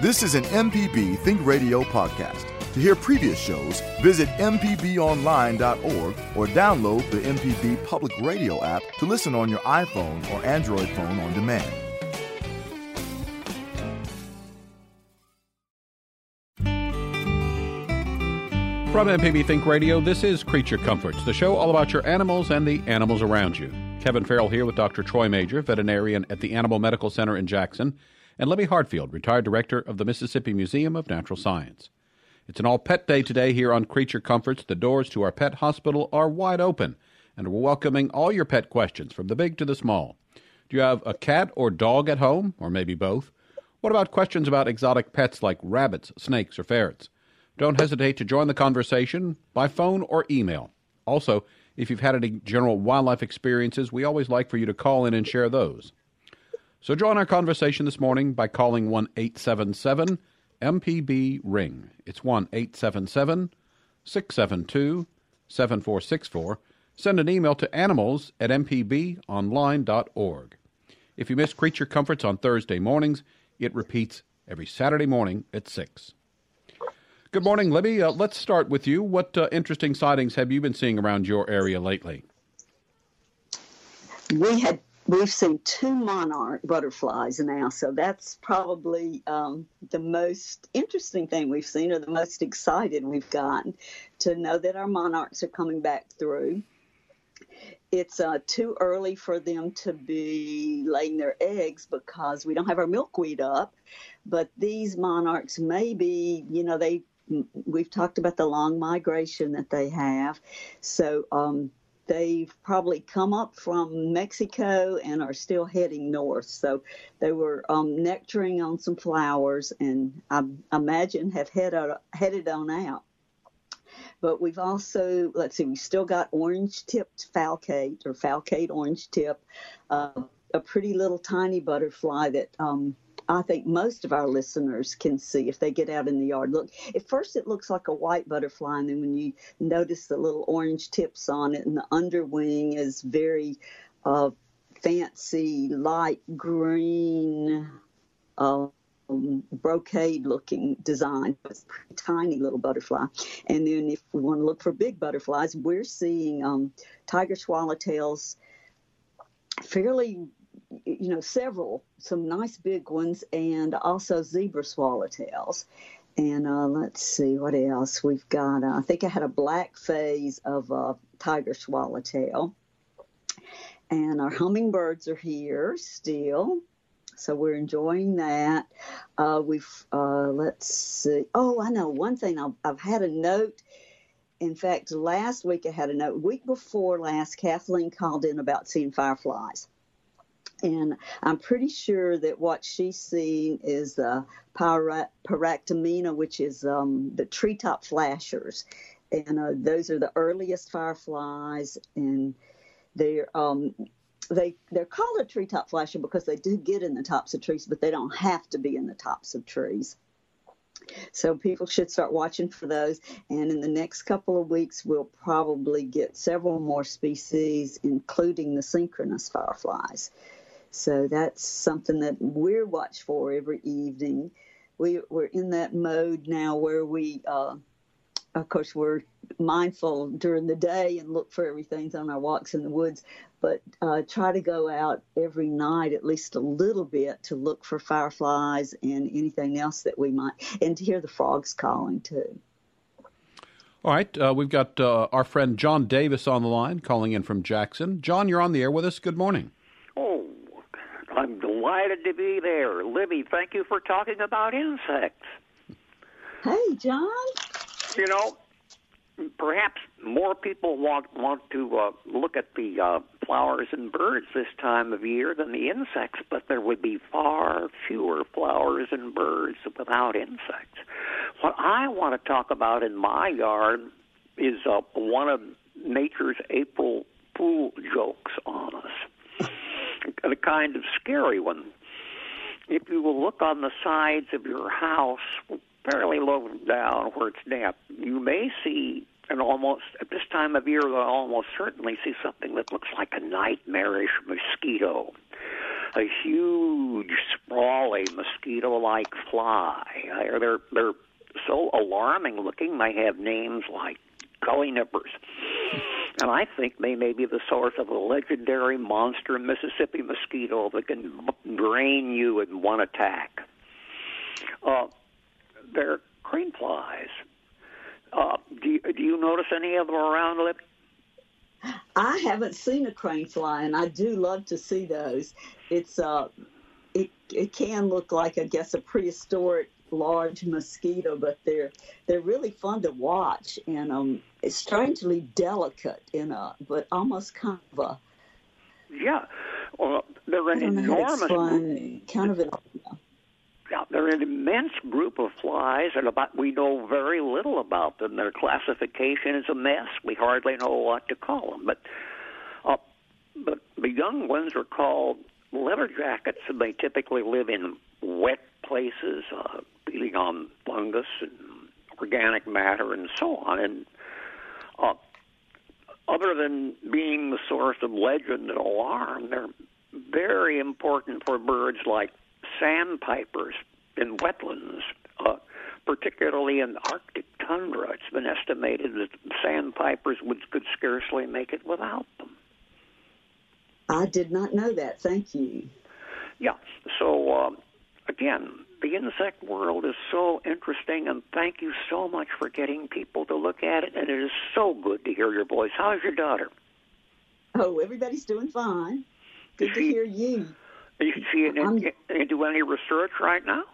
This is an MPB Think Radio podcast. To hear previous shows, visit MPBOnline.org or download the MPB Public Radio app to listen on your iPhone or Android phone on demand. From MPB Think Radio, this is Creature Comforts, the show all about your animals and the animals around you. Kevin Farrell here with Dr. Troy Major, veterinarian at the Animal Medical Center in Jackson, and Libby Hartfield, retired director of the Mississippi Museum of Natural Science. It's an all pet day today here on Creature Comforts. The doors to our pet hospital are wide open, and we're welcoming all your pet questions from the big to the small. Do you have a cat or dog at home, or maybe both? What about questions about exotic pets like rabbits, snakes, or ferrets? Don't hesitate to join the conversation by phone or email. Also, if you've had any general wildlife experiences, we always like for you to call in and share those. So join our conversation this morning by calling 1 877 MPB Ring. It's 1 877 672 7464. Send an email to animals at mpbonline.org. If you miss Creature Comforts on Thursday mornings, it repeats every Saturday morning at 6. Good morning, Libby. Uh, let's start with you. What uh, interesting sightings have you been seeing around your area lately? We had we've seen two monarch butterflies now, so that's probably um, the most interesting thing we've seen, or the most excited we've gotten to know that our monarchs are coming back through. It's uh, too early for them to be laying their eggs because we don't have our milkweed up. But these monarchs, maybe, you know, they we've talked about the long migration that they have. So um, they've probably come up from Mexico and are still heading north. So they were um, nectaring on some flowers and I imagine have head out, headed on out. But we've also, let's see, we've still got orange tipped falcate or falcate orange tip, uh, a pretty little tiny butterfly that um, I think most of our listeners can see if they get out in the yard. Look, at first it looks like a white butterfly, and then when you notice the little orange tips on it, and the underwing is very uh, fancy light green. Um, brocade looking design. It's a tiny little butterfly. And then if we want to look for big butterflies, we're seeing um, tiger swallowtails fairly you know, several, some nice big ones, and also zebra swallowtails. And uh, let's see what else we've got. Uh, I think I had a black phase of uh, tiger swallowtail. And our hummingbirds are here still. So we're enjoying that. Uh, we've, uh, let's see. Oh, I know one thing. I've, I've had a note in fact, last week I had a note. Week before last, Kathleen called in about seeing fireflies. And I'm pretty sure that what she's seeing is Pyractomena, which is um, the treetop flashers. And uh, those are the earliest fireflies, and they're um, they they're called a treetop flasher because they do get in the tops of trees, but they don't have to be in the tops of trees. So people should start watching for those. And in the next couple of weeks, we'll probably get several more species, including the synchronous fireflies. So that's something that we're watch for every evening. We, we're in that mode now where we, uh, of course, we're mindful during the day and look for everything on our walks in the woods, but uh, try to go out every night at least a little bit to look for fireflies and anything else that we might, and to hear the frogs calling too. All right, uh, we've got uh, our friend John Davis on the line calling in from Jackson. John, you're on the air with us. Good morning. I'm delighted to be there. Libby, thank you for talking about insects. Hey, John. You know, perhaps more people want want to uh, look at the uh, flowers and birds this time of year than the insects, but there would be far fewer flowers and birds without insects. What I want to talk about in my yard is uh, one of nature's April Fool jokes on us a kind of scary one. If you will look on the sides of your house, fairly low down where it's damp, you may see and almost at this time of year, you'll almost certainly see something that looks like a nightmarish mosquito. a huge, sprawly, mosquito-like fly. They're they're so alarming looking. They have names like gully nippers. And I think they may be the source of a legendary monster Mississippi mosquito that can drain you in one attack. Uh, they're crane flies. Uh, do, you, do you notice any of them around, Lip? I haven't seen a crane fly, and I do love to see those. It's uh, it it can look like I guess a prehistoric large mosquito, but they're they're really fun to watch and um, strangely delicate in a but almost kind of a yeah. Well, they're an enormous kind of an yeah, they're an immense group of flies, and about we know very little about them. Their classification is a mess. We hardly know what to call them. But uh, but the young ones are called leather jackets, and they typically live in wet places, uh, feeding on fungus and organic matter and so on. And uh, other than being the source of legend and alarm, they're very important for birds like sandpipers in wetlands, uh, particularly in Arctic tundra. It's been estimated that sandpipers would could scarcely make it without them. I did not know that. Thank you. Yeah. So uh, again, the insect world is so interesting, and thank you so much for getting people to look at it. And it is so good to hear your voice. How's your daughter? Oh, everybody's doing fine. Good to hear you. Is she in, into any research right now?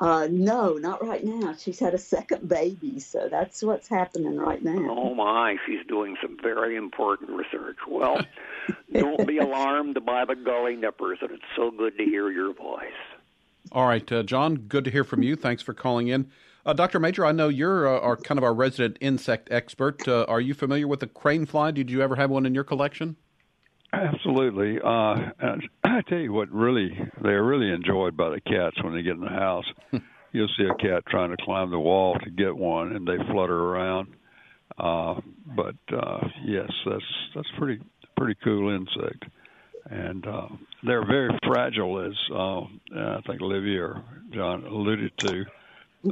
Uh, no, not right now. She's had a second baby, so that's what's happening right now. Oh my, she's doing some very important research. Well, don't be alarmed by the gully nippers, and it's so good to hear your voice. All right, uh, John, good to hear from you. Thanks for calling in. Uh, Dr. Major, I know you're uh, our kind of our resident insect expert. Uh, are you familiar with the crane fly? Did you ever have one in your collection? Absolutely. Uh, I tell you what, really, they're really enjoyed by the cats when they get in the house. You'll see a cat trying to climb the wall to get one, and they flutter around. Uh, but uh, yes, that's that's pretty pretty cool insect, and uh, they're very fragile, as uh, I think Olivia or John alluded to.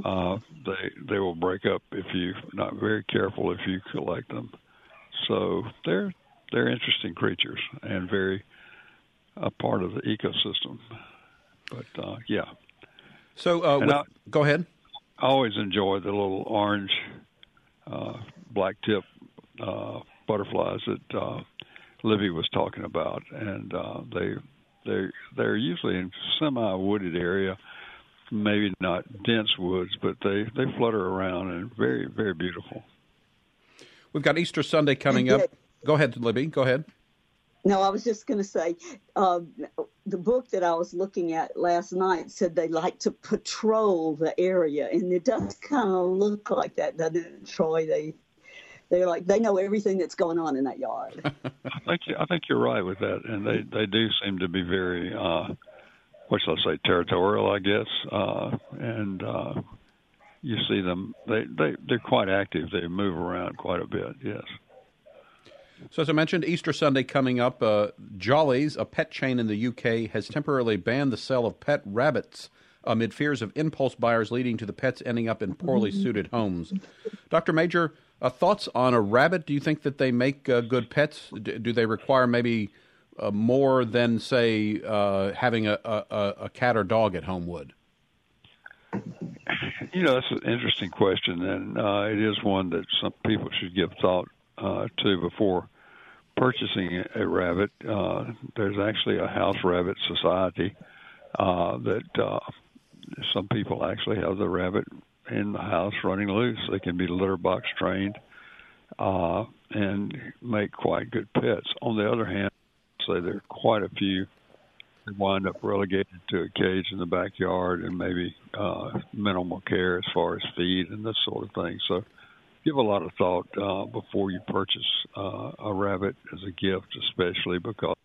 Uh, they they will break up if you're not very careful if you collect them. So they're they're interesting creatures and very a part of the ecosystem. But uh, yeah. So uh, with, I, go ahead. I always enjoy the little orange, uh, black tip uh, butterflies that Livy was talking about, and uh, they they they're usually in semi wooded area, maybe not dense woods, but they they flutter around and very very beautiful. We've got Easter Sunday coming up. Go ahead, Libby. Go ahead. No, I was just going to say uh, the book that I was looking at last night said they like to patrol the area, and it does kind of look like that, doesn't it, Troy? They they're like they know everything that's going on in that yard. I think I think you're right with that, and they they do seem to be very uh, what shall I say territorial, I guess, uh, and uh, you see them they they they're quite active. They move around quite a bit. Yes. So, as I mentioned, Easter Sunday coming up. Uh, Jollyes, a pet chain in the UK, has temporarily banned the sale of pet rabbits amid fears of impulse buyers leading to the pets ending up in poorly mm-hmm. suited homes. Dr. Major, uh, thoughts on a rabbit? Do you think that they make uh, good pets? D- do they require maybe uh, more than, say, uh, having a, a, a, cat or dog at home would? You know, that's an interesting question, and uh, it is one that some people should give thought to before purchasing a rabbit, uh, there's actually a house rabbit society uh, that uh, some people actually have the rabbit in the house running loose. They can be litter box trained uh, and make quite good pets. On the other hand, say there are quite a few that wind up relegated to a cage in the backyard and maybe uh, minimal care as far as feed and this sort of thing. So give a lot of thought uh, before you purchase uh, a rabbit as a gift, especially because.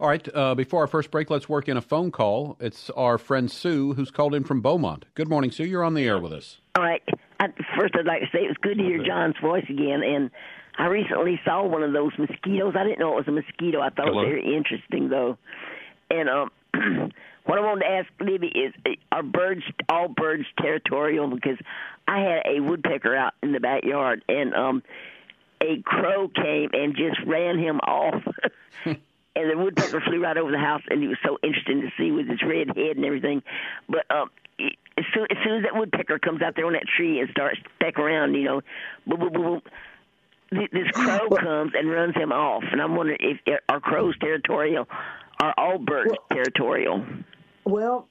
All right. Uh, before our first break, let's work in a phone call. It's our friend Sue who's called in from Beaumont. Good morning, Sue. You're on the air with us. All right. At first, I'd like to say it was good to hear John's voice again, and I recently saw one of those mosquitoes. I didn't know it was a mosquito. I thought Hello? it was very interesting though. And um, what I wanted to ask Libby is, uh, are birds all birds territorial? Because I had a woodpecker out in the backyard, and um, a crow came and just ran him off. and the woodpecker flew right over the house, and it was so interesting to see with his red head and everything. But um, as soon, as soon as that woodpecker comes out there on that tree and starts peck around, you know, boom, boom, boom, boom, th- this crow comes and runs him off. And I'm wondering if are crows territorial? Are all birds territorial? Well,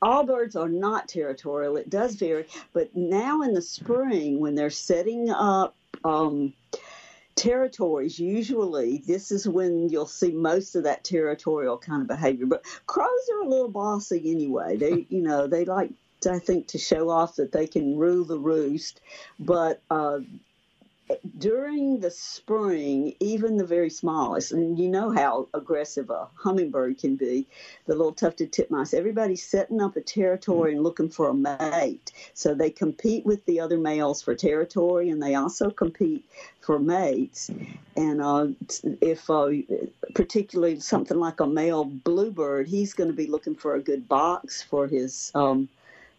all birds are not territorial. It does vary, but now in the spring, when they're setting up um, territories, usually this is when you'll see most of that territorial kind of behavior. But crows are a little bossy anyway. They, you know, they like. I think to show off that they can rule the roost, but uh, during the spring, even the very smallest, and you know how aggressive a hummingbird can be, the little tufted titmice, everybody's setting up a territory and looking for a mate. So they compete with the other males for territory, and they also compete for mates. And uh, if, uh, particularly something like a male bluebird, he's going to be looking for a good box for his, um,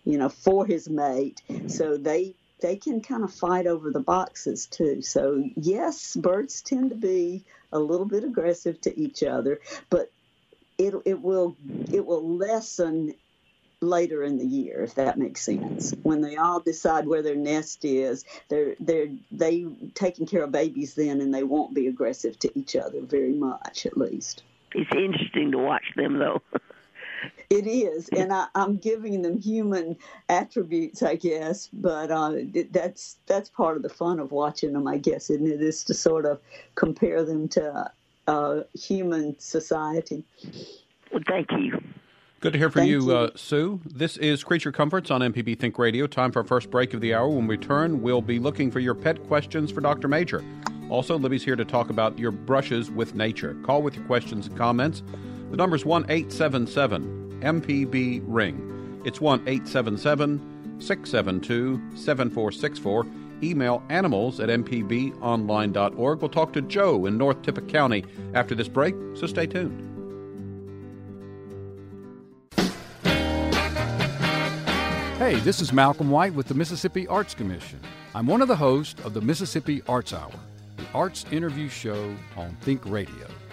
you know, for his mate. So they they can kind of fight over the boxes too. So yes, birds tend to be a little bit aggressive to each other, but it it will it will lessen later in the year if that makes sense. When they all decide where their nest is, they're they're they taking care of babies then, and they won't be aggressive to each other very much, at least. It's interesting to watch them, though. It is, and I, I'm giving them human attributes, I guess. But uh, that's that's part of the fun of watching them, I guess, isn't it? Is to sort of compare them to uh, human society. Well, thank you. Good to hear from Thank you, you. Uh, Sue. This is Creature Comforts on MPB Think Radio. Time for our first break of the hour. When we return, we'll be looking for your pet questions for Dr. Major. Also, Libby's here to talk about your brushes with nature. Call with your questions and comments. The number's 1 877 MPB Ring. It's 1 877 672 7464. Email animals at mpbonline.org. We'll talk to Joe in North Tippah County after this break, so stay tuned. Hey, this is Malcolm White with the Mississippi Arts Commission. I'm one of the hosts of the Mississippi Arts Hour, the arts interview show on Think Radio.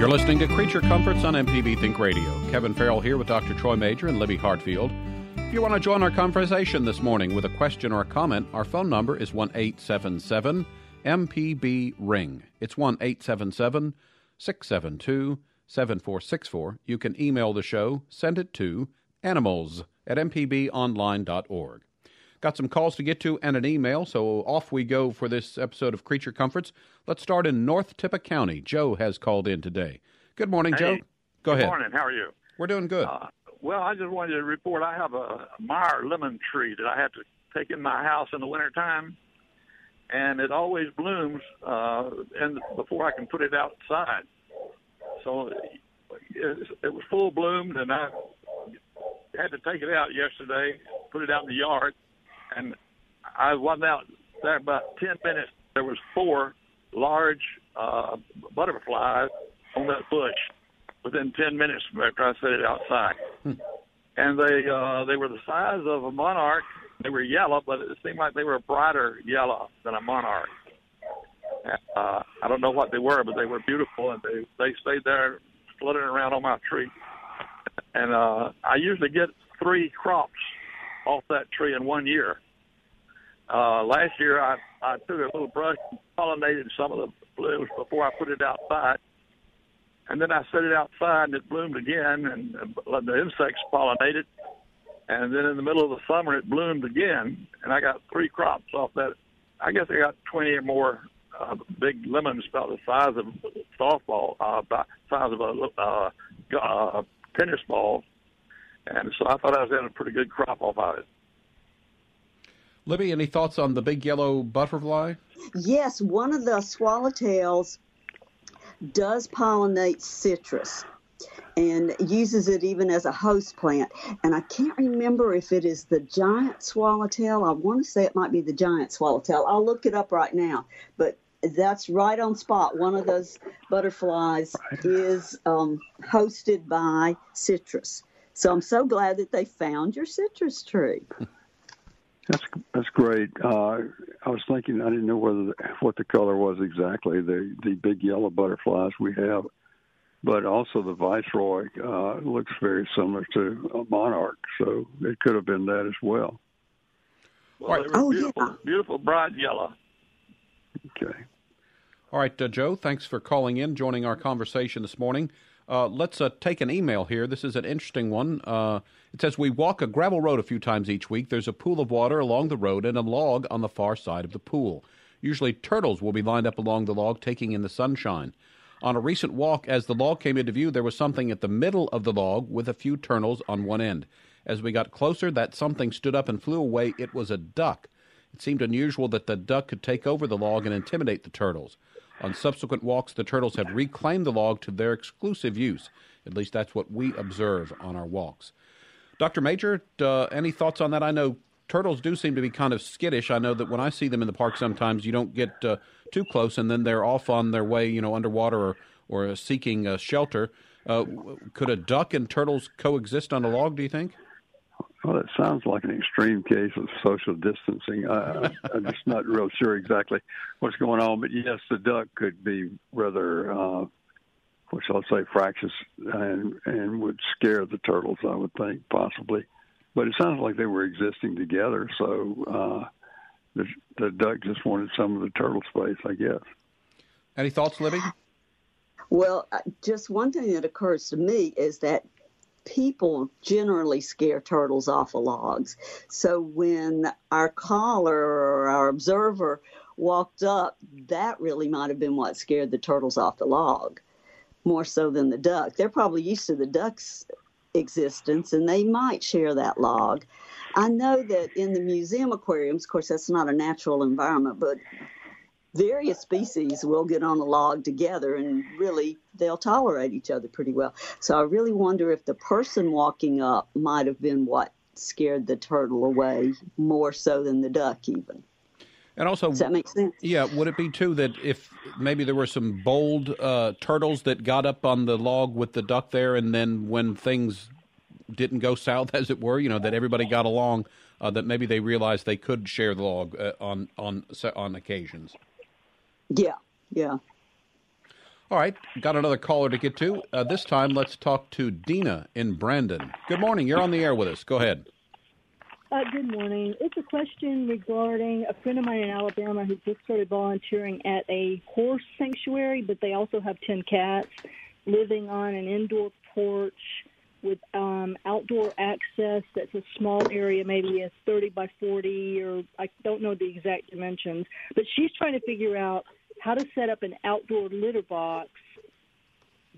You're listening to Creature Comforts on MPB Think Radio. Kevin Farrell here with Dr. Troy Major and Libby Hartfield. If you want to join our conversation this morning with a question or a comment, our phone number is 1 877 MPB Ring. It's 1 877 672 7464. You can email the show, send it to animals at mpbonline.org. Got some calls to get to and an email, so off we go for this episode of Creature Comforts. Let's start in North Tippah County. Joe has called in today. Good morning, Joe. Hey, Go Good ahead. morning. How are you? We're doing good. Uh, well, I just wanted to report I have a Meyer lemon tree that I have to take in my house in the wintertime, and it always blooms uh, and before I can put it outside. So it, it was full bloomed, and I had to take it out yesterday, put it out in the yard, and I wasn't out there about 10 minutes. There was four large uh, butterflies on that bush within 10 minutes after I set it outside. And they uh, they were the size of a monarch. They were yellow, but it seemed like they were a brighter yellow than a monarch. Uh, I don't know what they were, but they were beautiful, and they they stayed there fluttering around on my tree. And uh, I usually get three crops off that tree in one year. Uh, last year, I I took a little brush and pollinated some of the blooms before I put it outside and then I set it outside and it bloomed again, and uh, the insects pollinated, and then in the middle of the summer it bloomed again, and I got three crops off that. I guess I got 20 or more uh, big lemons about the size of softball, uh, about size of a uh, uh, tennis ball, and so I thought I was having a pretty good crop off of it. Libby, any thoughts on the big yellow butterfly? Yes, one of the swallowtails does pollinate citrus and uses it even as a host plant. And I can't remember if it is the giant swallowtail. I want to say it might be the giant swallowtail. I'll look it up right now. But that's right on spot. One of those butterflies is um, hosted by citrus. So I'm so glad that they found your citrus tree. That's that's great. Uh, I was thinking I didn't know whether the, what the color was exactly. The the big yellow butterflies we have, but also the viceroy uh, looks very similar to a monarch, so it could have been that as well. Well, they were oh, beautiful, yeah. beautiful bright yellow. Okay. All right, uh, Joe, thanks for calling in, joining our conversation this morning. Uh, let's uh, take an email here. This is an interesting one. Uh, it says, We walk a gravel road a few times each week. There's a pool of water along the road and a log on the far side of the pool. Usually, turtles will be lined up along the log, taking in the sunshine. On a recent walk, as the log came into view, there was something at the middle of the log with a few turtles on one end. As we got closer, that something stood up and flew away. It was a duck. It seemed unusual that the duck could take over the log and intimidate the turtles. On subsequent walks, the turtles have reclaimed the log to their exclusive use. At least that's what we observe on our walks. Dr. Major, uh, any thoughts on that? I know turtles do seem to be kind of skittish. I know that when I see them in the park, sometimes you don't get uh, too close, and then they're off on their way, you know, underwater or, or seeking shelter. Uh, could a duck and turtles coexist on a log? Do you think? Well, that sounds like an extreme case of social distancing. I, I'm just not real sure exactly what's going on, but yes, the duck could be rather, uh, what shall I say, fractious and and would scare the turtles. I would think possibly, but it sounds like they were existing together. So uh, the the duck just wanted some of the turtle space, I guess. Any thoughts, Libby? Well, uh, just one thing that occurs to me is that people generally scare turtles off of logs. So when our caller or our observer walked up, that really might have been what scared the turtles off the log more so than the duck. They're probably used to the duck's existence and they might share that log. I know that in the museum aquariums, of course, that's not a natural environment, but various species will get on a log together and really they'll tolerate each other pretty well. So I really wonder if the person walking up might have been what scared the turtle away more so than the duck even. And also, does that make sense? Yeah. Would it be too that if maybe there were some bold uh, turtles that got up on the log with the duck there, and then when things didn't go south, as it were, you know, that everybody got along, uh, that maybe they realized they could share the log uh, on on on occasions. Yeah, yeah. All right, got another caller to get to. Uh, this time, let's talk to Dina in Brandon. Good morning. You're on the air with us. Go ahead. Uh, good morning. It's a question regarding a friend of mine in Alabama who just started volunteering at a horse sanctuary, but they also have 10 cats living on an indoor porch with um, outdoor access that's a small area, maybe a 30 by 40, or I don't know the exact dimensions. But she's trying to figure out how to set up an outdoor litter box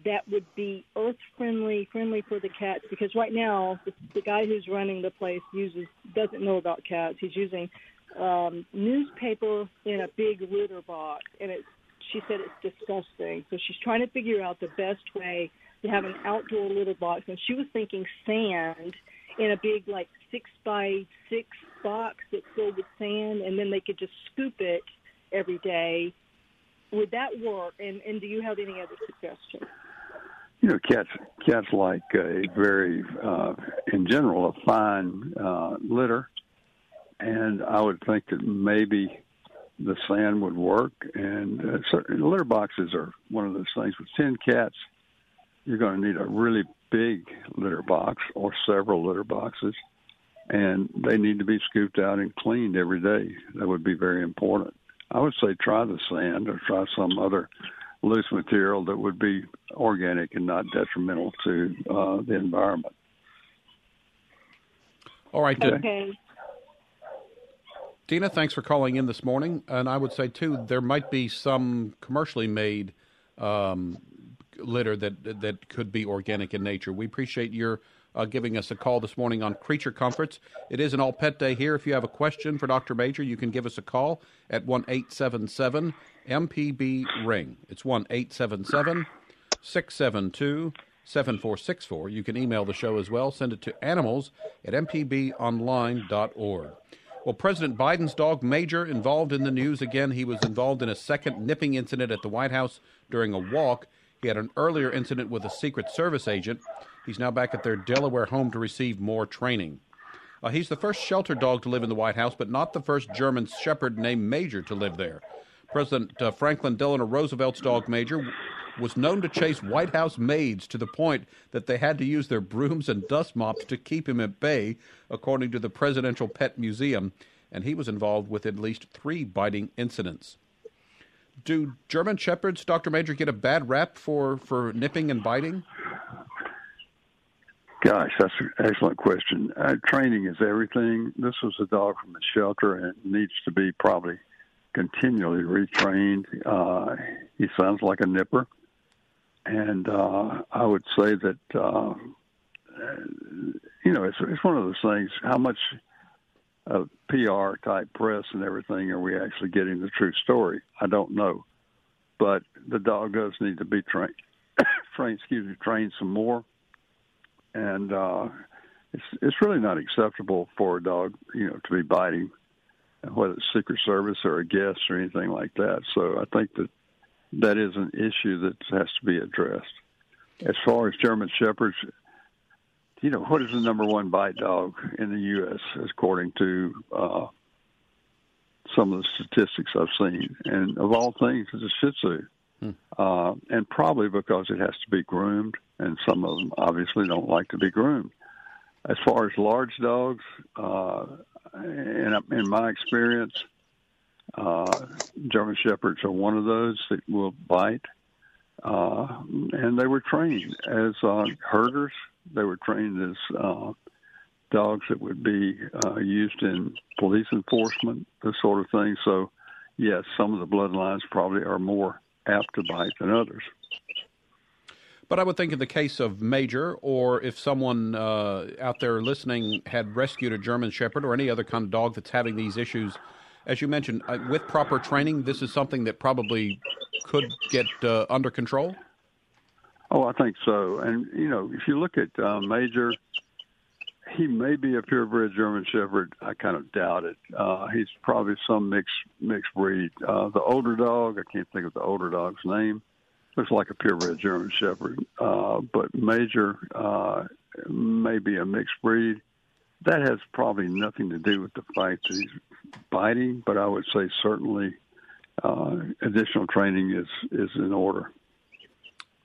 that would be earth friendly, friendly for the cats. Because right now, the, the guy who's running the place uses doesn't know about cats. He's using um, newspaper in a big litter box, and it's she said it's disgusting. So she's trying to figure out the best way to have an outdoor litter box, and she was thinking sand in a big like six by six box that's filled with sand, and then they could just scoop it every day would that work? And and do you have any other suggestions? You know, cats cats like a very, uh, in general, a fine uh, litter, and I would think that maybe the sand would work. And uh, so litter boxes are one of those things. With ten cats, you're going to need a really big litter box or several litter boxes, and they need to be scooped out and cleaned every day. That would be very important. I would say try the sand or try some other loose material that would be organic and not detrimental to uh, the environment. All right. Okay. Dina, thanks for calling in this morning. And I would say, too, there might be some commercially made um, litter that that could be organic in nature. We appreciate your uh, giving us a call this morning on Creature Comforts. It is an all pet day here. If you have a question for Dr. Major, you can give us a call at 1 877 MPB Ring. It's 1 877 672 7464. You can email the show as well. Send it to animals at mpbonline.org. Well, President Biden's dog Major involved in the news again. He was involved in a second nipping incident at the White House during a walk. He had an earlier incident with a Secret Service agent. He's now back at their Delaware home to receive more training. Uh, he's the first shelter dog to live in the White House, but not the first German Shepherd named Major to live there. President uh, Franklin Delano Roosevelt's dog Major was known to chase White House maids to the point that they had to use their brooms and dust mops to keep him at bay, according to the Presidential Pet Museum, and he was involved with at least three biting incidents. Do German Shepherds, Dr. Major, get a bad rap for, for nipping and biting? Gosh, that's an excellent question. Uh, training is everything. This was a dog from a shelter and needs to be probably continually retrained. Uh, he sounds like a nipper. And uh, I would say that, uh, you know, it's, it's one of those things. How much of PR type press and everything are we actually getting the true story? I don't know. But the dog does need to be trained, trained, excuse me, trained some more and uh, it's it's really not acceptable for a dog, you know, to be biting, whether it's Secret Service or a guest or anything like that. So I think that that is an issue that has to be addressed. As far as German Shepherds, you know, what is the number one bite dog in the U.S. according to uh, some of the statistics I've seen, and of all things, it's a Shih Tzu. Hmm. Uh, and probably because it has to be groomed, and some of them obviously don't like to be groomed. As far as large dogs, uh, in, in my experience, uh, German Shepherds are one of those that will bite. Uh, and they were trained as uh, herders. They were trained as uh, dogs that would be uh, used in police enforcement, this sort of thing. So, yes, some of the bloodlines probably are more apt to bite than others. But I would think in the case of Major, or if someone uh, out there listening had rescued a German Shepherd or any other kind of dog that's having these issues, as you mentioned, uh, with proper training, this is something that probably could get uh, under control. Oh, I think so. And you know, if you look at uh, Major, he may be a purebred German Shepherd. I kind of doubt it. Uh, he's probably some mixed mixed breed. Uh, the older dog, I can't think of the older dog's name. Looks like a purebred German Shepherd, uh, but Major uh, may be a mixed breed. That has probably nothing to do with the fact that he's biting, but I would say certainly uh, additional training is is in order.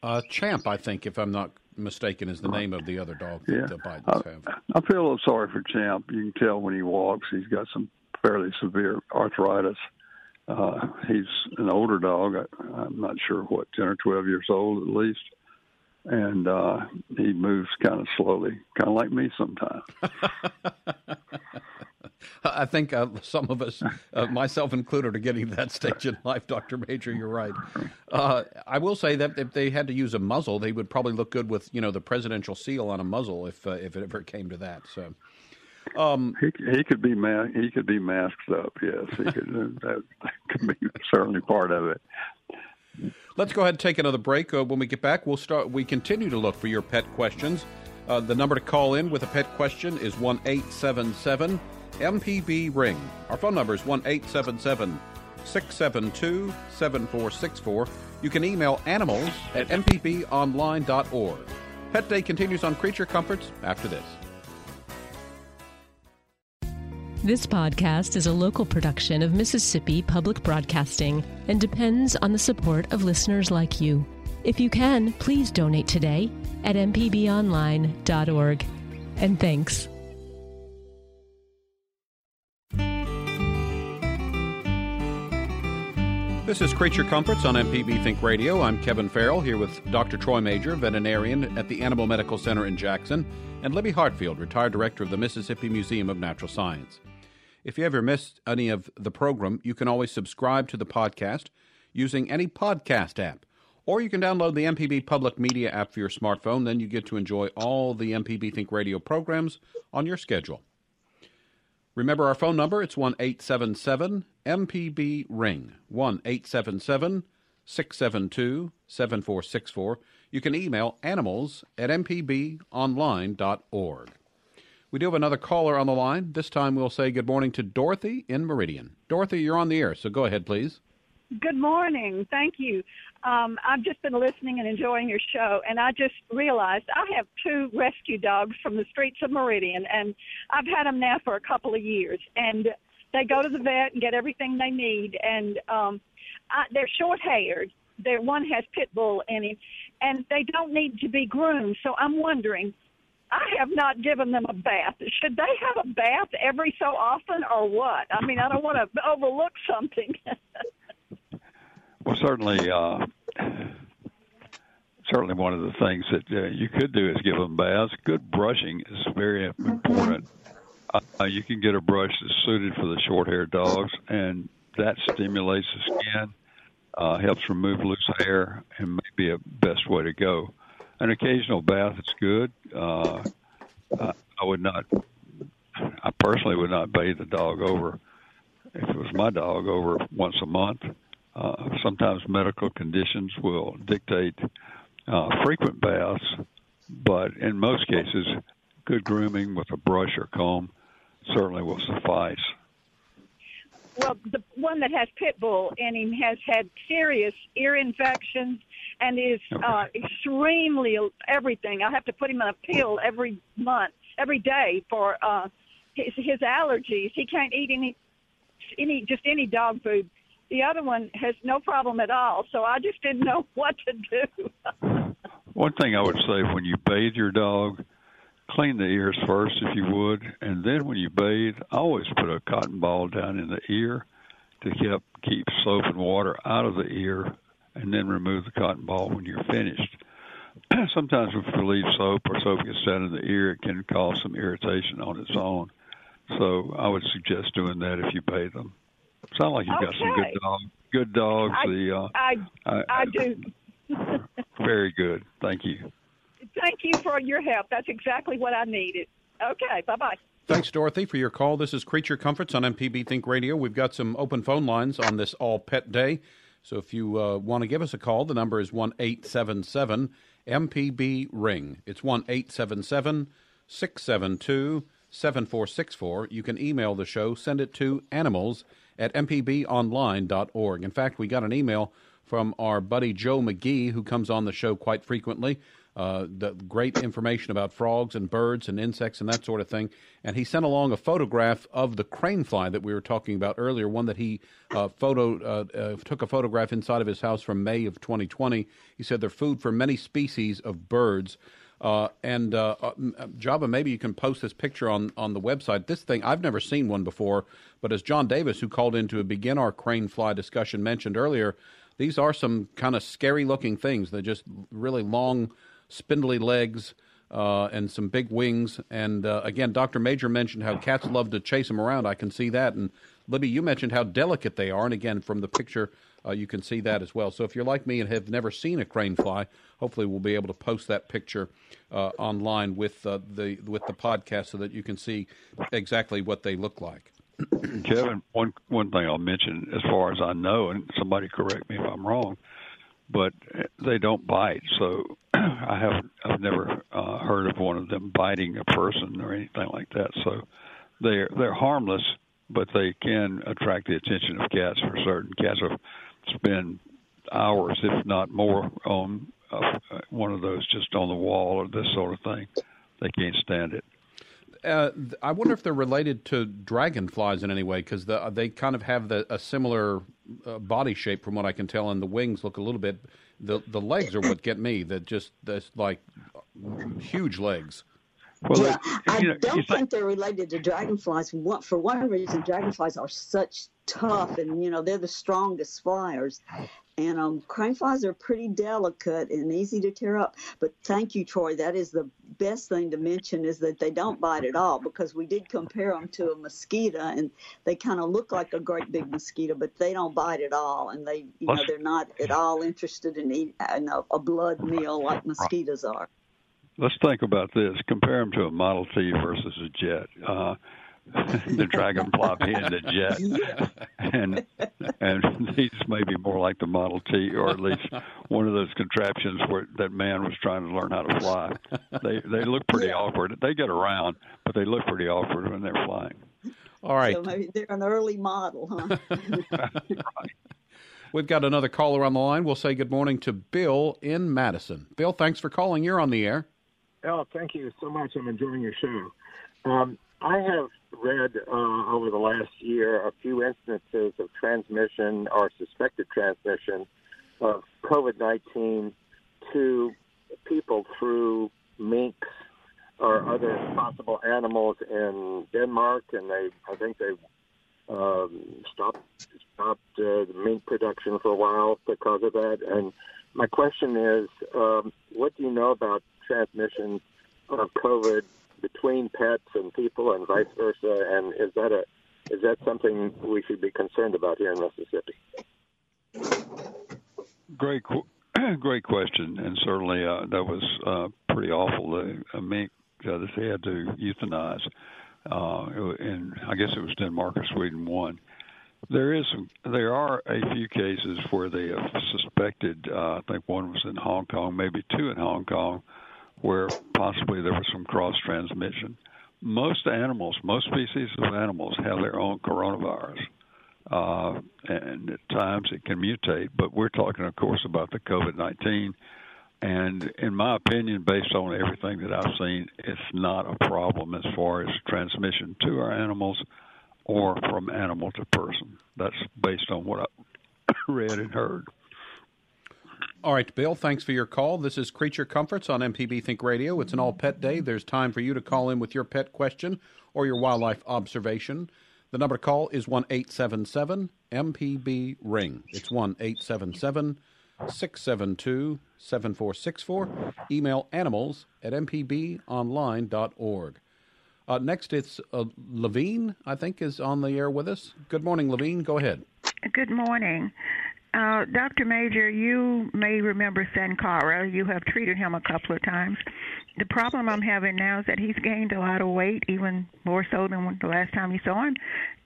Uh, Champ, I think, if I'm not mistaken, is the name of the other dog that yeah. the Bidens I, have. I feel a little sorry for Champ. You can tell when he walks, he's got some fairly severe arthritis. Uh, he's an older dog. I, I'm not sure what, 10 or 12 years old at least. And uh, he moves kind of slowly, kind of like me sometimes. I think uh, some of us, uh, myself included, are getting to that stage in life, Dr. Major. You're right. Uh, I will say that if they had to use a muzzle, they would probably look good with, you know, the presidential seal on a muzzle if uh, if it ever came to that. So. Um, he he could be ma- he could be masked up. Yes, he could. that could be certainly part of it. Let's go ahead and take another break. Uh, when we get back, we'll start. We continue to look for your pet questions. Uh, the number to call in with a pet question is one eight seven seven MPB Ring. Our phone number is 1 877 672 7464. You can email animals at mpbonline.org. Pet Day continues on Creature Comforts after this. This podcast is a local production of Mississippi Public Broadcasting and depends on the support of listeners like you. If you can, please donate today at mpbonline.org. And thanks. This is Creature Comforts on MPB Think Radio. I'm Kevin Farrell here with Dr. Troy Major, veterinarian at the Animal Medical Center in Jackson, and Libby Hartfield, retired director of the Mississippi Museum of Natural Science. If you ever missed any of the program, you can always subscribe to the podcast using any podcast app. Or you can download the MPB Public Media app for your smartphone. Then you get to enjoy all the MPB Think Radio programs on your schedule. Remember our phone number? It's 1 877 MPB Ring. 1 877 672 7464. You can email animals at mpbonline.org. We do have another caller on the line. This time we'll say good morning to Dorothy in Meridian. Dorothy, you're on the air, so go ahead, please. Good morning. Thank you. Um, I've just been listening and enjoying your show, and I just realized I have two rescue dogs from the streets of Meridian, and I've had them now for a couple of years. And they go to the vet and get everything they need, and um, I, they're short-haired. Their one has pit bull in him, and they don't need to be groomed. So I'm wondering, I have not given them a bath. Should they have a bath every so often, or what? I mean, I don't want to overlook something. Well, certainly, uh, certainly one of the things that uh, you could do is give them baths. Good brushing is very important. Uh, you can get a brush that's suited for the short-haired dogs, and that stimulates the skin, uh, helps remove loose hair, and may be a best way to go. An occasional bath is good. Uh, I would not. I personally would not bathe the dog over. If it was my dog, over once a month. Uh, sometimes medical conditions will dictate uh, frequent baths, but in most cases, good grooming with a brush or comb certainly will suffice. Well, the one that has pit bull in him has had serious ear infections and is uh, extremely everything. I have to put him on a pill every month, every day for uh, his, his allergies. He can't eat any any just any dog food the other one has no problem at all. So I just didn't know what to do. one thing I would say when you bathe your dog, clean the ears first if you would, and then when you bathe, always put a cotton ball down in the ear to keep keep soap and water out of the ear, and then remove the cotton ball when you're finished. Sometimes if you leave soap or soap gets down in the ear, it can cause some irritation on its own. So I would suggest doing that if you bathe them. Sound like you've okay. got some good dogs. Good dogs. I, the uh, I, I, I do. very good. Thank you. Thank you for your help. That's exactly what I needed. Okay. Bye bye. Thanks, Dorothy, for your call. This is Creature Comforts on MPB Think Radio. We've got some open phone lines on this All Pet Day. So if you uh, want to give us a call, the number is 1 877 MPB Ring. It's 1 877 672 7464. You can email the show, send it to animals at mpbonline.org. In fact, we got an email from our buddy Joe McGee, who comes on the show quite frequently. Uh, the great information about frogs and birds and insects and that sort of thing. And he sent along a photograph of the crane fly that we were talking about earlier, one that he uh, photo uh, uh took a photograph inside of his house from May of 2020. He said they're food for many species of birds. Uh, and uh, uh, uh, Java, maybe you can post this picture on, on the website. This thing, I've never seen one before, but as John Davis, who called in to begin our crane fly discussion, mentioned earlier, these are some kind of scary looking things. They're just really long, spindly legs. Uh, and some big wings. And uh, again, Dr. Major mentioned how cats love to chase them around. I can see that. And Libby, you mentioned how delicate they are. And again, from the picture, uh, you can see that as well. So if you're like me and have never seen a crane fly, hopefully we'll be able to post that picture uh, online with uh, the with the podcast so that you can see exactly what they look like. Kevin, one one thing I'll mention, as far as I know, and somebody correct me if I'm wrong, but they don't bite. So I haven't, I've never uh, heard of one of them biting a person or anything like that. So they're they're harmless, but they can attract the attention of cats for certain. Cats have spend hours, if not more, on uh, one of those just on the wall or this sort of thing. They can't stand it. Uh, I wonder if they're related to dragonflies in any way because the, they kind of have the, a similar uh, body shape, from what I can tell, and the wings look a little bit. The the legs are what get me. That just that's like huge legs. Well, yeah, I you know, don't think they're related to dragonflies. For one reason, dragonflies are such tough, and you know they're the strongest flyers. And um, crane flies are pretty delicate and easy to tear up. But thank you, Troy. That is the best thing to mention is that they don't bite at all because we did compare them to a mosquito and they kind of look like a great big mosquito, but they don't bite at all. And they, you know, they're not at all interested in eating a, a blood meal like mosquitoes are. Let's think about this. Compare them to a Model T versus a jet. Uh, the dragonfly being the jet, and and these may be more like the Model T, or at least one of those contraptions where that man was trying to learn how to fly. They they look pretty yeah. awkward. They get around, but they look pretty awkward when they're flying. All right, so maybe they're an early model, huh? right. We've got another caller on the line. We'll say good morning to Bill in Madison. Bill, thanks for calling. You're on the air. Oh, thank you so much. I'm enjoying your show. Um, I have read uh, over the last year a few instances of transmission or suspected transmission of COVID 19 to people through minks or other possible animals in Denmark, and they, I think they um, stopped stopped uh, the mink production for a while because of that. And my question is, um, what do you know about transmission of COVID between pets and people and vice versa? And is that a is that something we should be concerned about here in Mississippi? Great, great question, and certainly uh, that was uh, pretty awful. The uh, mink uh, that they had to euthanize, uh, and I guess it was Denmark or Sweden one. There is there are a few cases where they have suspected. Uh, I think one was in Hong Kong, maybe two in Hong Kong, where possibly there was some cross transmission. Most animals, most species of animals, have their own coronavirus. Uh, and at times it can mutate, but we're talking, of course, about the COVID 19. And in my opinion, based on everything that I've seen, it's not a problem as far as transmission to our animals or from animal to person. That's based on what I read and heard. All right, Bill, thanks for your call. This is Creature Comforts on MPB Think Radio. It's an all pet day. There's time for you to call in with your pet question or your wildlife observation. The number to call is 1 877 MPB Ring. It's 1 877 672 7464. Email animals at mpbonline.org. Uh, next, it's uh, Levine, I think, is on the air with us. Good morning, Levine. Go ahead. Good morning. Uh, Dr. Major, you may remember Sankara. You have treated him a couple of times. The problem I'm having now is that he's gained a lot of weight, even more so than the last time you saw him.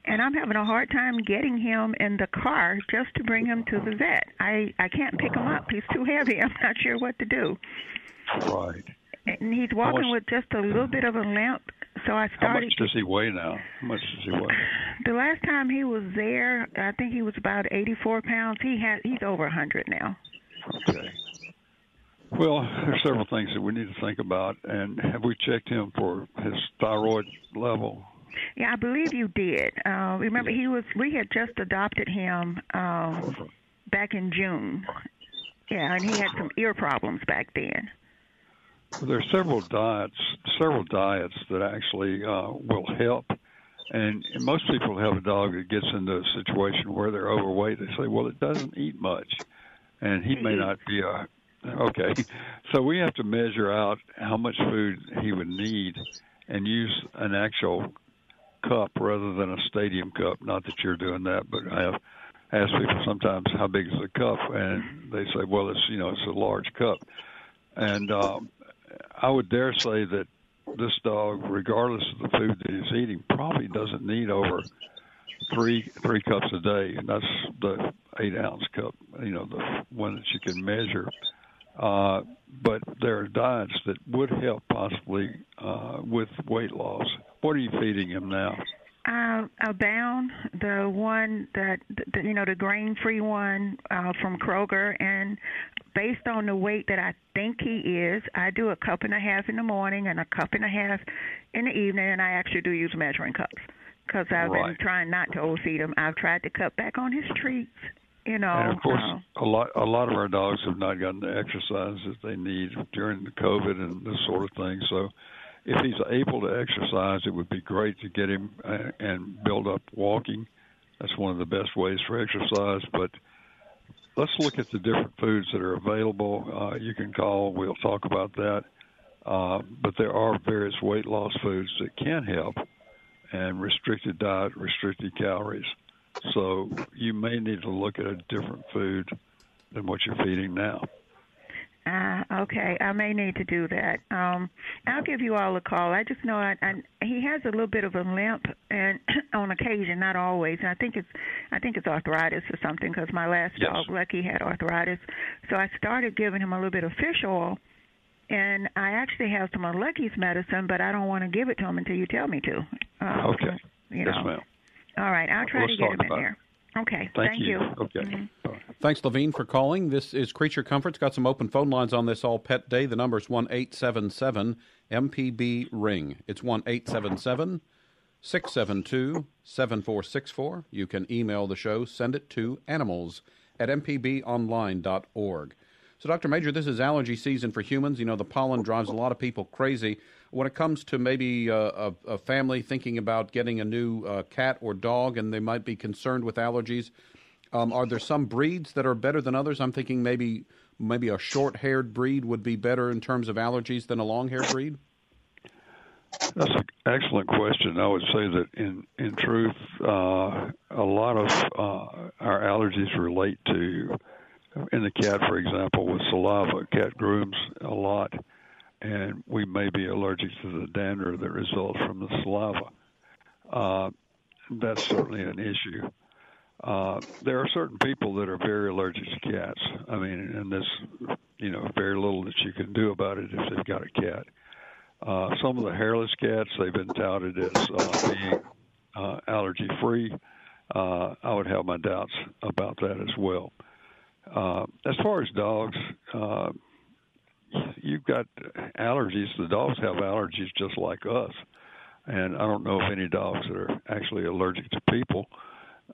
And I'm having a hard time getting him in the car just to bring him to the vet. I I can't pick him up. He's too heavy. I'm not sure what to do. Right. And he's walking with just a little bit of a limp so I started. How much does he weigh now? How much does he weigh? The last time he was there, I think he was about 84 pounds. He had he's over 100 now. Okay. Well, there's several things that we need to think about. And have we checked him for his thyroid level? Yeah, I believe you did. Uh, remember, he was. We had just adopted him um, back in June. Yeah, and he had some ear problems back then. There are several diets, several diets that actually uh, will help. And most people have a dog that gets into a situation where they're overweight. They say, "Well, it doesn't eat much," and he may not be a okay. So we have to measure out how much food he would need, and use an actual cup rather than a stadium cup. Not that you're doing that, but I have asked people sometimes how big is the cup, and they say, "Well, it's you know it's a large cup," and um, I would dare say that this dog, regardless of the food that he's eating, probably doesn't need over three three cups a day, and that's the eight ounce cup. You know, the one that you can measure. Uh, but there are diets that would help possibly uh, with weight loss. What are you feeding him now? Uh, Abound, the one that the, you know, the grain-free one uh, from Kroger, and based on the weight that I think he is, I do a cup and a half in the morning and a cup and a half in the evening, and I actually do use measuring cups because I've right. been trying not to overfeed him. I've tried to cut back on his treats. You know, and of course, uh, a lot a lot of our dogs have not gotten the exercise that they need during the COVID and this sort of thing. So, if he's able to exercise, it would be great to get him uh, and build up walking That's one of the best ways for exercise. But let's look at the different foods that are available. Uh, you can call. We'll talk about that. Uh, but there are various weight loss foods that can help, and restricted diet, restricted calories. So you may need to look at a different food than what you're feeding now. Uh, okay, I may need to do that. Um, I'll give you all a call. I just know I, I, he has a little bit of a limp, and on occasion, not always. And I think it's, I think it's arthritis or something. Because my last yes. dog, Lucky, had arthritis. So I started giving him a little bit of fish oil, and I actually have some of Lucky's medicine, but I don't want to give it to him until you tell me to. Uh, okay. You yes, ma'am. All right, I'll try Let's to get him in about there. Okay, Thank, you. Okay. Mm-hmm. Thanks, Levine, for calling. This is Creature Comforts. Got some open phone lines on this All Pet Day. The number is one eight seven seven MPB Ring. It's one eight seven seven six seven two seven four six four. You can email the show. Send it to animals at mpbonline.org. So, Dr. Major, this is allergy season for humans. You know, the pollen drives a lot of people crazy. When it comes to maybe uh, a, a, family thinking about getting a new uh, cat or dog and they might be concerned with allergies, um, are there some breeds that are better than others? I'm thinking maybe maybe a short-haired breed would be better in terms of allergies than a long-haired breed. That's an excellent question. I would say that in in truth, uh, a lot of uh, our allergies relate to in the cat, for example, with saliva. Cat grooms a lot, and we may be allergic to the dander that results from the saliva. Uh, that's certainly an issue. Uh, there are certain people that are very allergic to cats. I mean, and there's you know very little that you can do about it if they've got a cat. Uh, some of the hairless cats they've been touted as uh, being uh, allergy free. Uh, I would have my doubts about that as well. Uh, as far as dogs, uh, you've got allergies. The dogs have allergies just like us, and I don't know of any dogs that are actually allergic to people.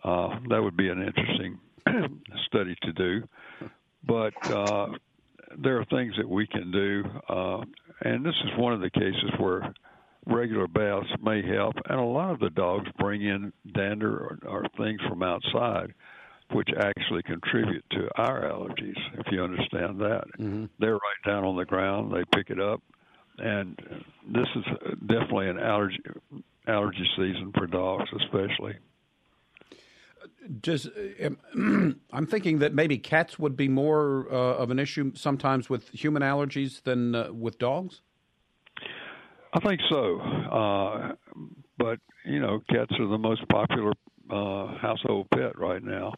Uh, that would be an interesting study to do, but uh, there are things that we can do, uh, and this is one of the cases where regular baths may help. And a lot of the dogs bring in dander or, or things from outside which actually contribute to our allergies, if you understand that. Mm-hmm. They're right down on the ground, they pick it up, and this is definitely an allergy allergy season for dogs, especially. Does I'm thinking that maybe cats would be more uh, of an issue sometimes with human allergies than uh, with dogs. I think so, uh, but you know, cats are the most popular uh, household pet right now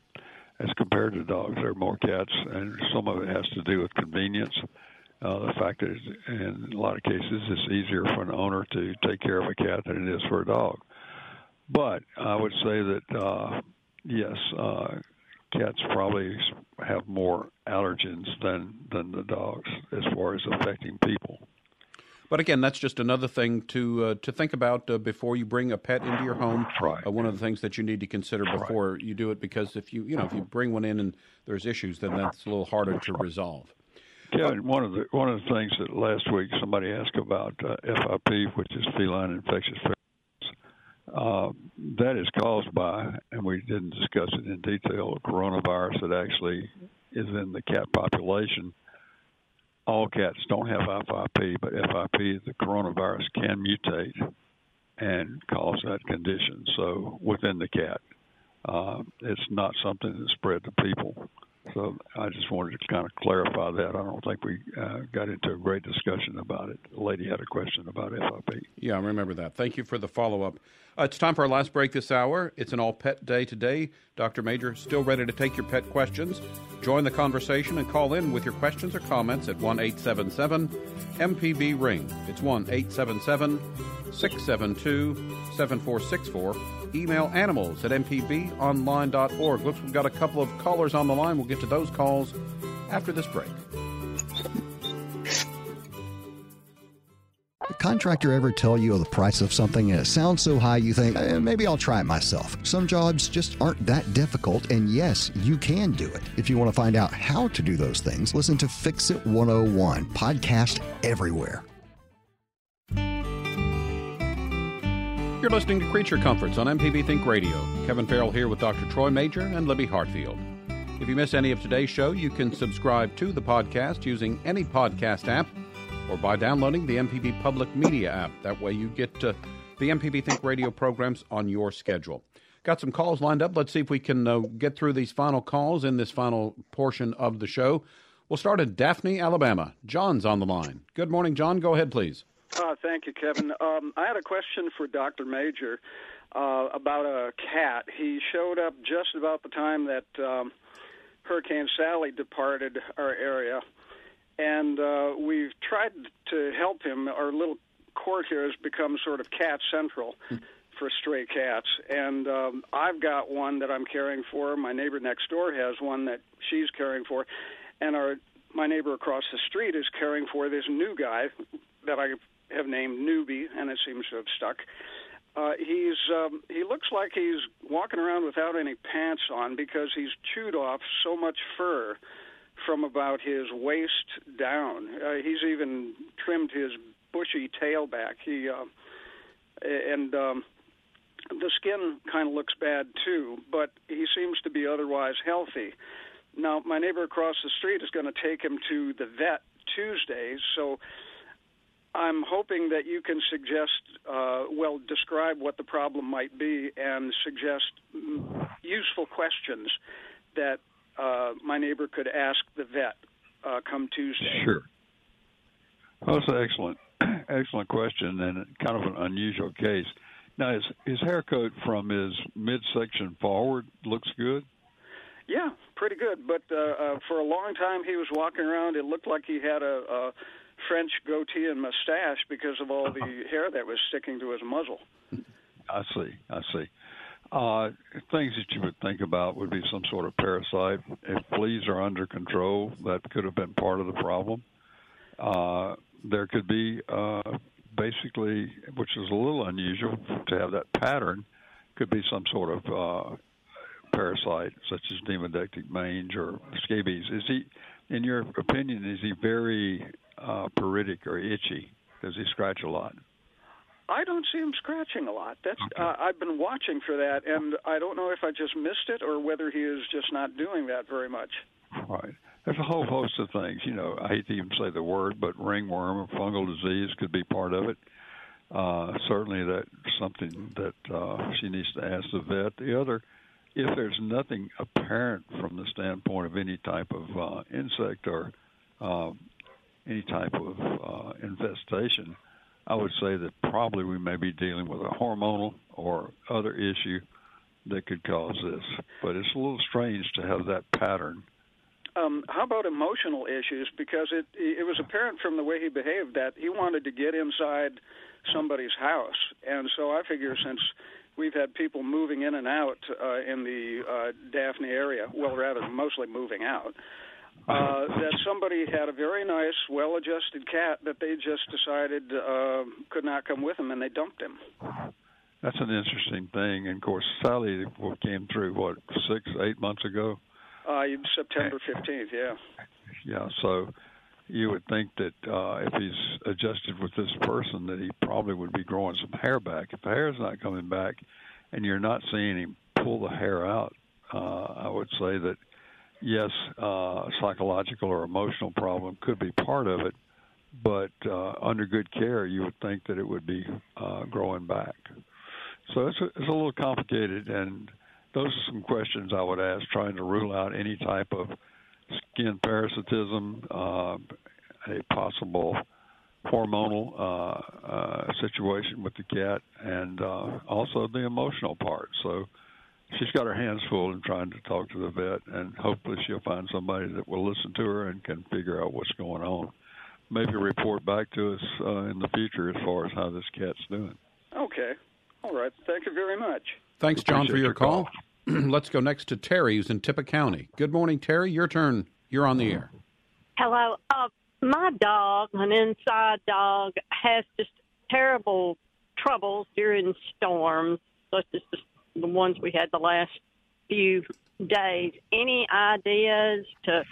as compared to dogs. There are more cats, and some of it has to do with convenience. Uh, the fact that in a lot of cases it's easier for an owner to take care of a cat than it is for a dog. But I would say that uh, yes, uh, cats probably have more allergens than than the dogs as far as affecting people. But again, that's just another thing to uh, to think about uh, before you bring a pet into your home. Right. Uh, one of the things that you need to consider before right. you do it, because if you you know if you bring one in and there's issues, then that's a little harder to resolve. Kevin, one of the one of the things that last week somebody asked about uh, FIP, which is feline infectious uh, that is caused by, and we didn't discuss it in detail, a coronavirus that actually is in the cat population all cats don't have FIP, but FIP, the coronavirus can mutate and cause that condition. So within the cat, uh, it's not something that spread to people. So I just wanted to kind of clarify that. I don't think we uh, got into a great discussion about it. The lady had a question about FIP. Yeah, I remember that. Thank you for the follow up. Uh, it's time for our last break this hour. It's an all pet day today. Dr. Major, still ready to take your pet questions. Join the conversation and call in with your questions or comments at 1 877 MPB Ring. It's 1 877 672 7464 email animals at mpbonline.org. Looks we've got a couple of callers on the line. We'll get to those calls after this break. Contractor ever tell you the price of something and it sounds so high you think, eh, maybe I'll try it myself? Some jobs just aren't that difficult, and yes, you can do it. If you want to find out how to do those things, listen to Fix It 101, podcast everywhere. You're listening to Creature Comforts on MPB Think Radio. Kevin Farrell here with Dr. Troy Major and Libby Hartfield. If you miss any of today's show, you can subscribe to the podcast using any podcast app or by downloading the MPB Public Media app. That way you get uh, the MPB Think Radio programs on your schedule. Got some calls lined up. Let's see if we can uh, get through these final calls in this final portion of the show. We'll start in Daphne, Alabama. John's on the line. Good morning, John. Go ahead, please. Uh, thank you, Kevin. Um, I had a question for Dr. Major uh, about a cat. He showed up just about the time that um, Hurricane Sally departed our area, and uh, we've tried to help him. Our little court here has become sort of cat central. For stray cats, and um, I've got one that I'm caring for. My neighbor next door has one that she's caring for, and our my neighbor across the street is caring for this new guy that I have named Newbie, and it seems to have stuck. Uh, he's um, he looks like he's walking around without any pants on because he's chewed off so much fur from about his waist down. Uh, he's even trimmed his bushy tail back. He uh, and um, the skin kind of looks bad too, but he seems to be otherwise healthy. Now, my neighbor across the street is going to take him to the vet Tuesday, so I'm hoping that you can suggest, uh, well, describe what the problem might be and suggest useful questions that uh, my neighbor could ask the vet uh, come Tuesday. Sure. Well, that's an excellent, excellent question and kind of an unusual case. Now, his, his hair coat from his midsection forward looks good. Yeah, pretty good. But uh, uh, for a long time, he was walking around. It looked like he had a, a French goatee and mustache because of all the hair that was sticking to his muzzle. I see. I see. Uh, things that you would think about would be some sort of parasite. If fleas are under control, that could have been part of the problem. Uh, there could be uh, basically, which is a little unusual to have that pattern, could be some sort of uh, parasite such as demodectic mange or scabies. Is he, in your opinion, is he very uh, pruritic or itchy? Does he scratch a lot? I don't see him scratching a lot. That's okay. uh, I've been watching for that, and I don't know if I just missed it or whether he is just not doing that very much. Right. There's a whole host of things. You know, I hate to even say the word, but ringworm or fungal disease could be part of it. Uh, certainly, that's something that uh, she needs to ask the vet. The other, if there's nothing apparent from the standpoint of any type of uh, insect or uh, any type of uh, infestation, I would say that probably we may be dealing with a hormonal or other issue that could cause this. But it's a little strange to have that pattern. Um, how about emotional issues? Because it it was apparent from the way he behaved that he wanted to get inside somebody's house, and so I figure since we've had people moving in and out uh, in the uh, Daphne area, well, rather mostly moving out, uh, that somebody had a very nice, well-adjusted cat that they just decided uh, could not come with them, and they dumped him. That's an interesting thing. And of course, Sally came through what six, eight months ago. Uh, September fifteenth. Yeah. Yeah. So you would think that uh, if he's adjusted with this person, that he probably would be growing some hair back. If the hair is not coming back, and you're not seeing him pull the hair out, uh, I would say that yes, uh, psychological or emotional problem could be part of it, but uh, under good care, you would think that it would be uh, growing back. So it's a, it's a little complicated, and those are some questions I would ask, trying to rule out any type of skin parasitism, uh, a possible hormonal uh, uh, situation with the cat, and uh, also the emotional part. So she's got her hands full in trying to talk to the vet, and hopefully she'll find somebody that will listen to her and can figure out what's going on. Maybe report back to us uh, in the future as far as how this cat's doing. Okay. All right. Thank you very much. Thanks, John, for your, your call. call. Let's go next to Terry, who's in Tippah County. Good morning, Terry. Your turn. You're on the air. Hello. Uh, my dog, an inside dog, has just terrible troubles during storms, such as the the ones we had the last few days. Any ideas to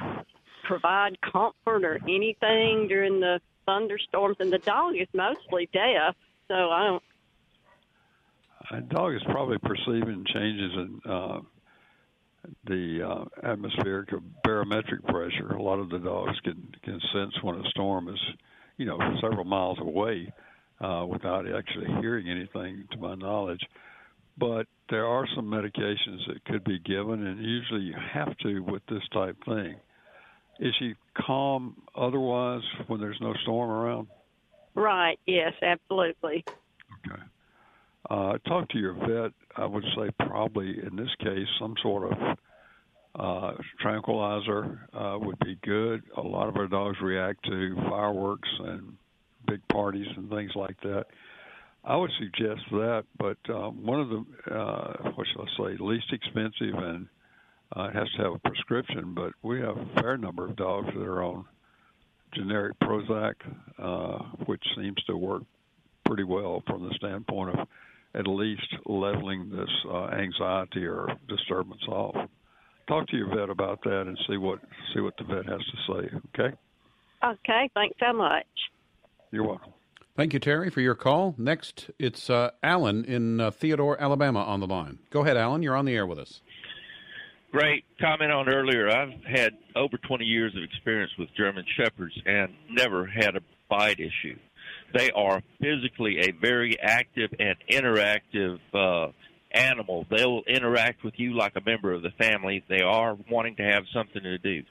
provide comfort or anything during the thunderstorms? And the dog is mostly deaf, so I don't. a dog is probably perceiving changes in uh, the uh, atmospheric barometric pressure. A lot of the dogs can can sense when a storm is, you know, several miles away uh, without actually hearing anything, to my knowledge. But there are some medications that could be given, and usually you have to with this type thing. Is she calm otherwise when there's no storm around? Right. Yes. Absolutely. Okay. Uh, talk to your vet. I would say probably in this case some sort of uh, tranquilizer uh, would be good. A lot of our dogs react to fireworks and big parties and things like that. I would suggest that, but uh, one of the uh, what shall I say, least expensive and uh, has to have a prescription. But we have a fair number of dogs that are on generic Prozac, uh, which seems to work pretty well from the standpoint of at least leveling this uh, anxiety or disturbance off. Talk to your vet about that and see what see what the vet has to say. Okay. Okay. Thanks so much. You're welcome. Thank you, Terry, for your call. Next, it's uh, Alan in uh, Theodore, Alabama, on the line. Go ahead, Alan. You're on the air with us. Great comment on earlier. I've had over 20 years of experience with German Shepherds and never had a bite issue. They are physically a very active and interactive uh, animal. They'll interact with you like a member of the family. They are wanting to have something to do.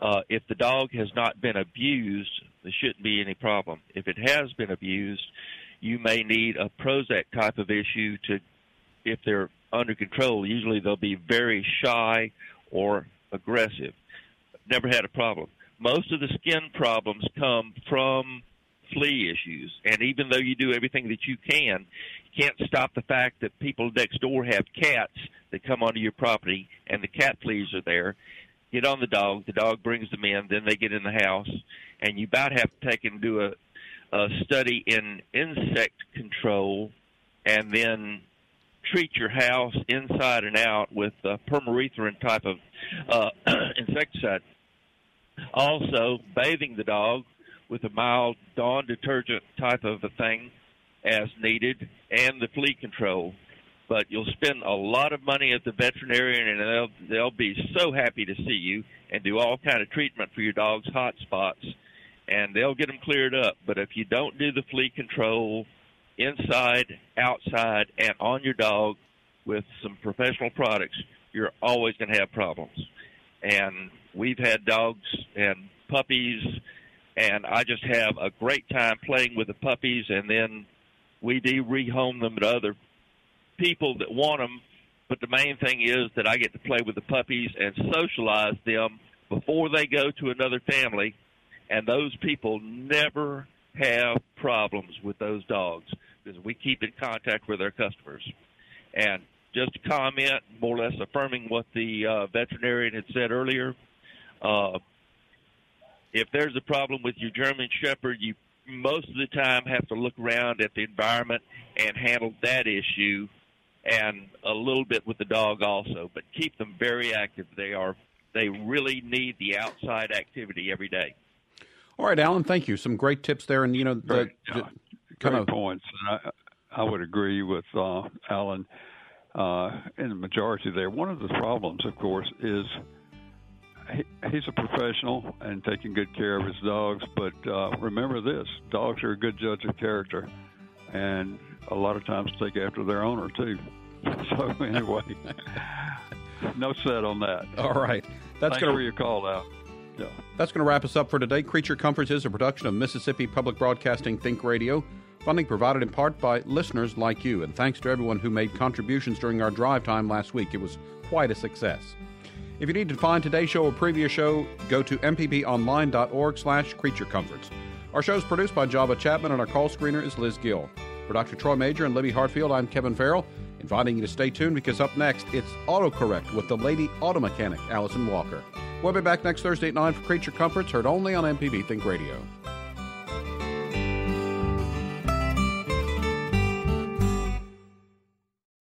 Uh, if the dog has not been abused, there shouldn't be any problem. If it has been abused, you may need a Prozac type of issue to, if they're under control. Usually they'll be very shy or aggressive. Never had a problem. Most of the skin problems come from flea issues. And even though you do everything that you can, you can't stop the fact that people next door have cats that come onto your property and the cat fleas are there. Get on the dog, the dog brings them in, then they get in the house, and you about have to take and do a, a study in insect control and then treat your house inside and out with a permethrin type of uh, insecticide. Also, bathing the dog with a mild Dawn detergent type of a thing as needed, and the flea control. But you'll spend a lot of money at the veterinarian, and they'll they'll be so happy to see you and do all kind of treatment for your dog's hot spots, and they'll get them cleared up. But if you don't do the flea control inside, outside, and on your dog with some professional products, you're always going to have problems. And we've had dogs and puppies and I just have a great time playing with the puppies, and then we do rehome them to other people that want them. But the main thing is that I get to play with the puppies and socialize them before they go to another family, and those people never have problems with those dogs because we keep in contact with our customers. And just to comment, more or less affirming what the uh, veterinarian had said earlier, uh, if there's a problem with your German Shepherd, you most of the time have to look around at the environment and handle that issue and a little bit with the dog also, but keep them very active. They are they really need the outside activity every day. All right, Alan, thank you. Some great tips there, and you know, the, great, the, kind great of points. And I, I would agree with uh, Alan uh, in the majority there. One of the problems, of course, is he, he's a professional and taking good care of his dogs. But uh, remember this: dogs are a good judge of character, and a lot of times take after their owner too. So anyway, no set on that. All right, that's going to your call out. Yeah. That's going to wrap us up for today. Creature Comforts is a production of Mississippi Public Broadcasting Think Radio. Funding provided in part by listeners like you. And thanks to everyone who made contributions during our drive time last week. It was quite a success. If you need to find today's show or previous show, go to mpbonline.org slash creature creaturecomforts. Our show is produced by Java Chapman, and our call screener is Liz Gill. For Dr. Troy Major and Libby Hartfield, I'm Kevin Farrell, inviting you to stay tuned because up next, it's AutoCorrect with the lady auto mechanic, Allison Walker. We'll be back next Thursday at 9 for Creature Comforts, heard only on MPB Think Radio.